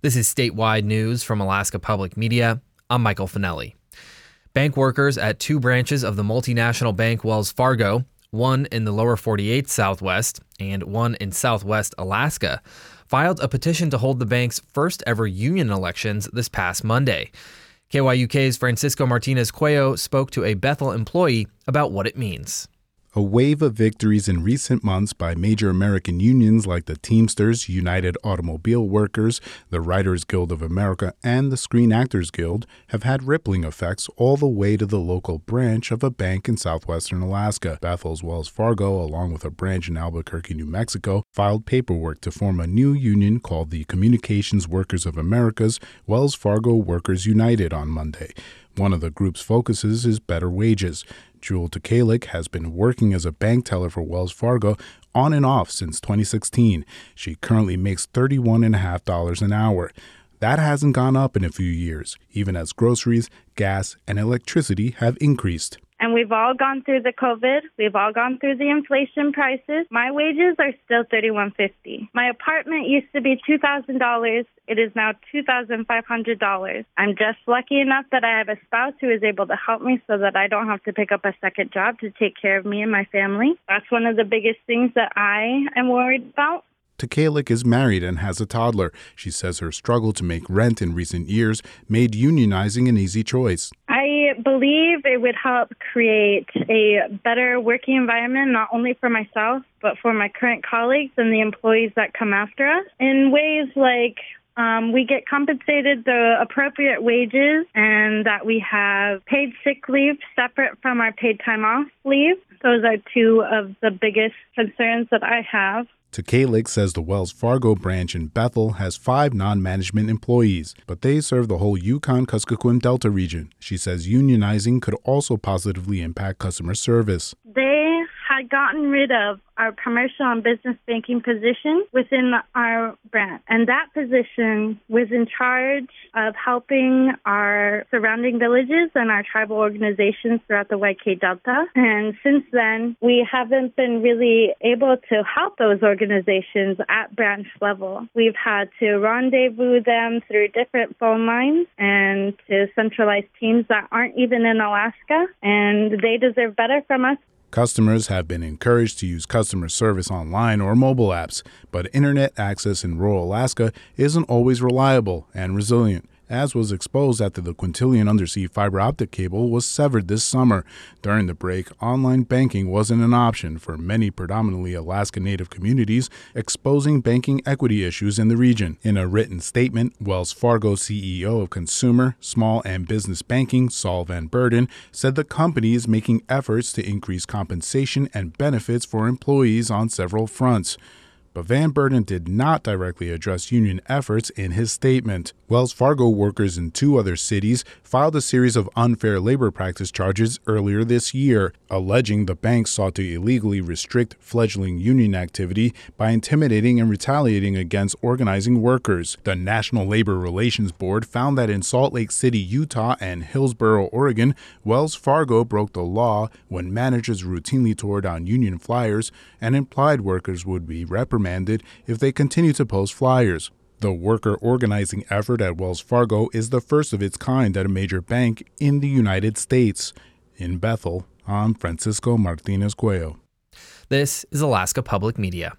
This is statewide news from Alaska Public Media. I'm Michael Finelli. Bank workers at two branches of the multinational bank Wells Fargo, one in the lower 48 Southwest and one in Southwest Alaska, filed a petition to hold the bank's first ever union elections this past Monday. KYUK's Francisco Martinez Cuello spoke to a Bethel employee about what it means a wave of victories in recent months by major American unions like the Teamsters, United Automobile Workers, the Writers Guild of America, and the Screen Actors Guild have had rippling effects all the way to the local branch of a bank in southwestern Alaska. Bethel's Wells Fargo, along with a branch in Albuquerque, New Mexico, filed paperwork to form a new union called the Communications Workers of America's Wells Fargo Workers United on Monday. One of the group's focuses is better wages. Jewel Tukalik has been working as a bank teller for Wells Fargo on and off since 2016. She currently makes $31.5 an hour. That hasn't gone up in a few years, even as groceries, gas, and electricity have increased. And we've all gone through the COVID. We've all gone through the inflation prices. My wages are still thirty one fifty. My apartment used to be two thousand dollars. It is now two thousand five hundred dollars. I'm just lucky enough that I have a spouse who is able to help me so that I don't have to pick up a second job to take care of me and my family. That's one of the biggest things that I am worried about. Tukalik is married and has a toddler. She says her struggle to make rent in recent years made unionizing an easy choice. I believe it would help create a better working environment, not only for myself, but for my current colleagues and the employees that come after us in ways like um, we get compensated the appropriate wages and that we have paid sick leave separate from our paid time off leave. Those are two of the biggest concerns that I have. Tukalik says the Wells Fargo branch in Bethel has five non management employees, but they serve the whole Yukon Kuskokwim Delta region. She says unionizing could also positively impact customer service. They gotten rid of our commercial and business banking position within our branch. And that position was in charge of helping our surrounding villages and our tribal organizations throughout the YK Delta. And since then, we haven't been really able to help those organizations at branch level. We've had to rendezvous them through different phone lines and to centralize teams that aren't even in Alaska. And they deserve better from us. Customers have been encouraged to use customer service online or mobile apps, but internet access in rural Alaska isn't always reliable and resilient as was exposed after the quintillion undersea fiber optic cable was severed this summer. During the break, online banking wasn't an option for many predominantly Alaska Native communities, exposing banking equity issues in the region. In a written statement, Wells Fargo CEO of Consumer, Small and Business Banking, Saul Van Beurden, said the company is making efforts to increase compensation and benefits for employees on several fronts but Van Beurden did not directly address union efforts in his statement. Wells Fargo workers in two other cities filed a series of unfair labor practice charges earlier this year, alleging the bank sought to illegally restrict fledgling union activity by intimidating and retaliating against organizing workers. The National Labor Relations Board found that in Salt Lake City, Utah, and Hillsboro, Oregon, Wells Fargo broke the law when managers routinely tore down union flyers and implied workers would be reprimanded reprimanded if they continue to post flyers. The worker organizing effort at Wells Fargo is the first of its kind at a major bank in the United States. In Bethel, I'm Francisco Martinez Cuello. This is Alaska Public Media.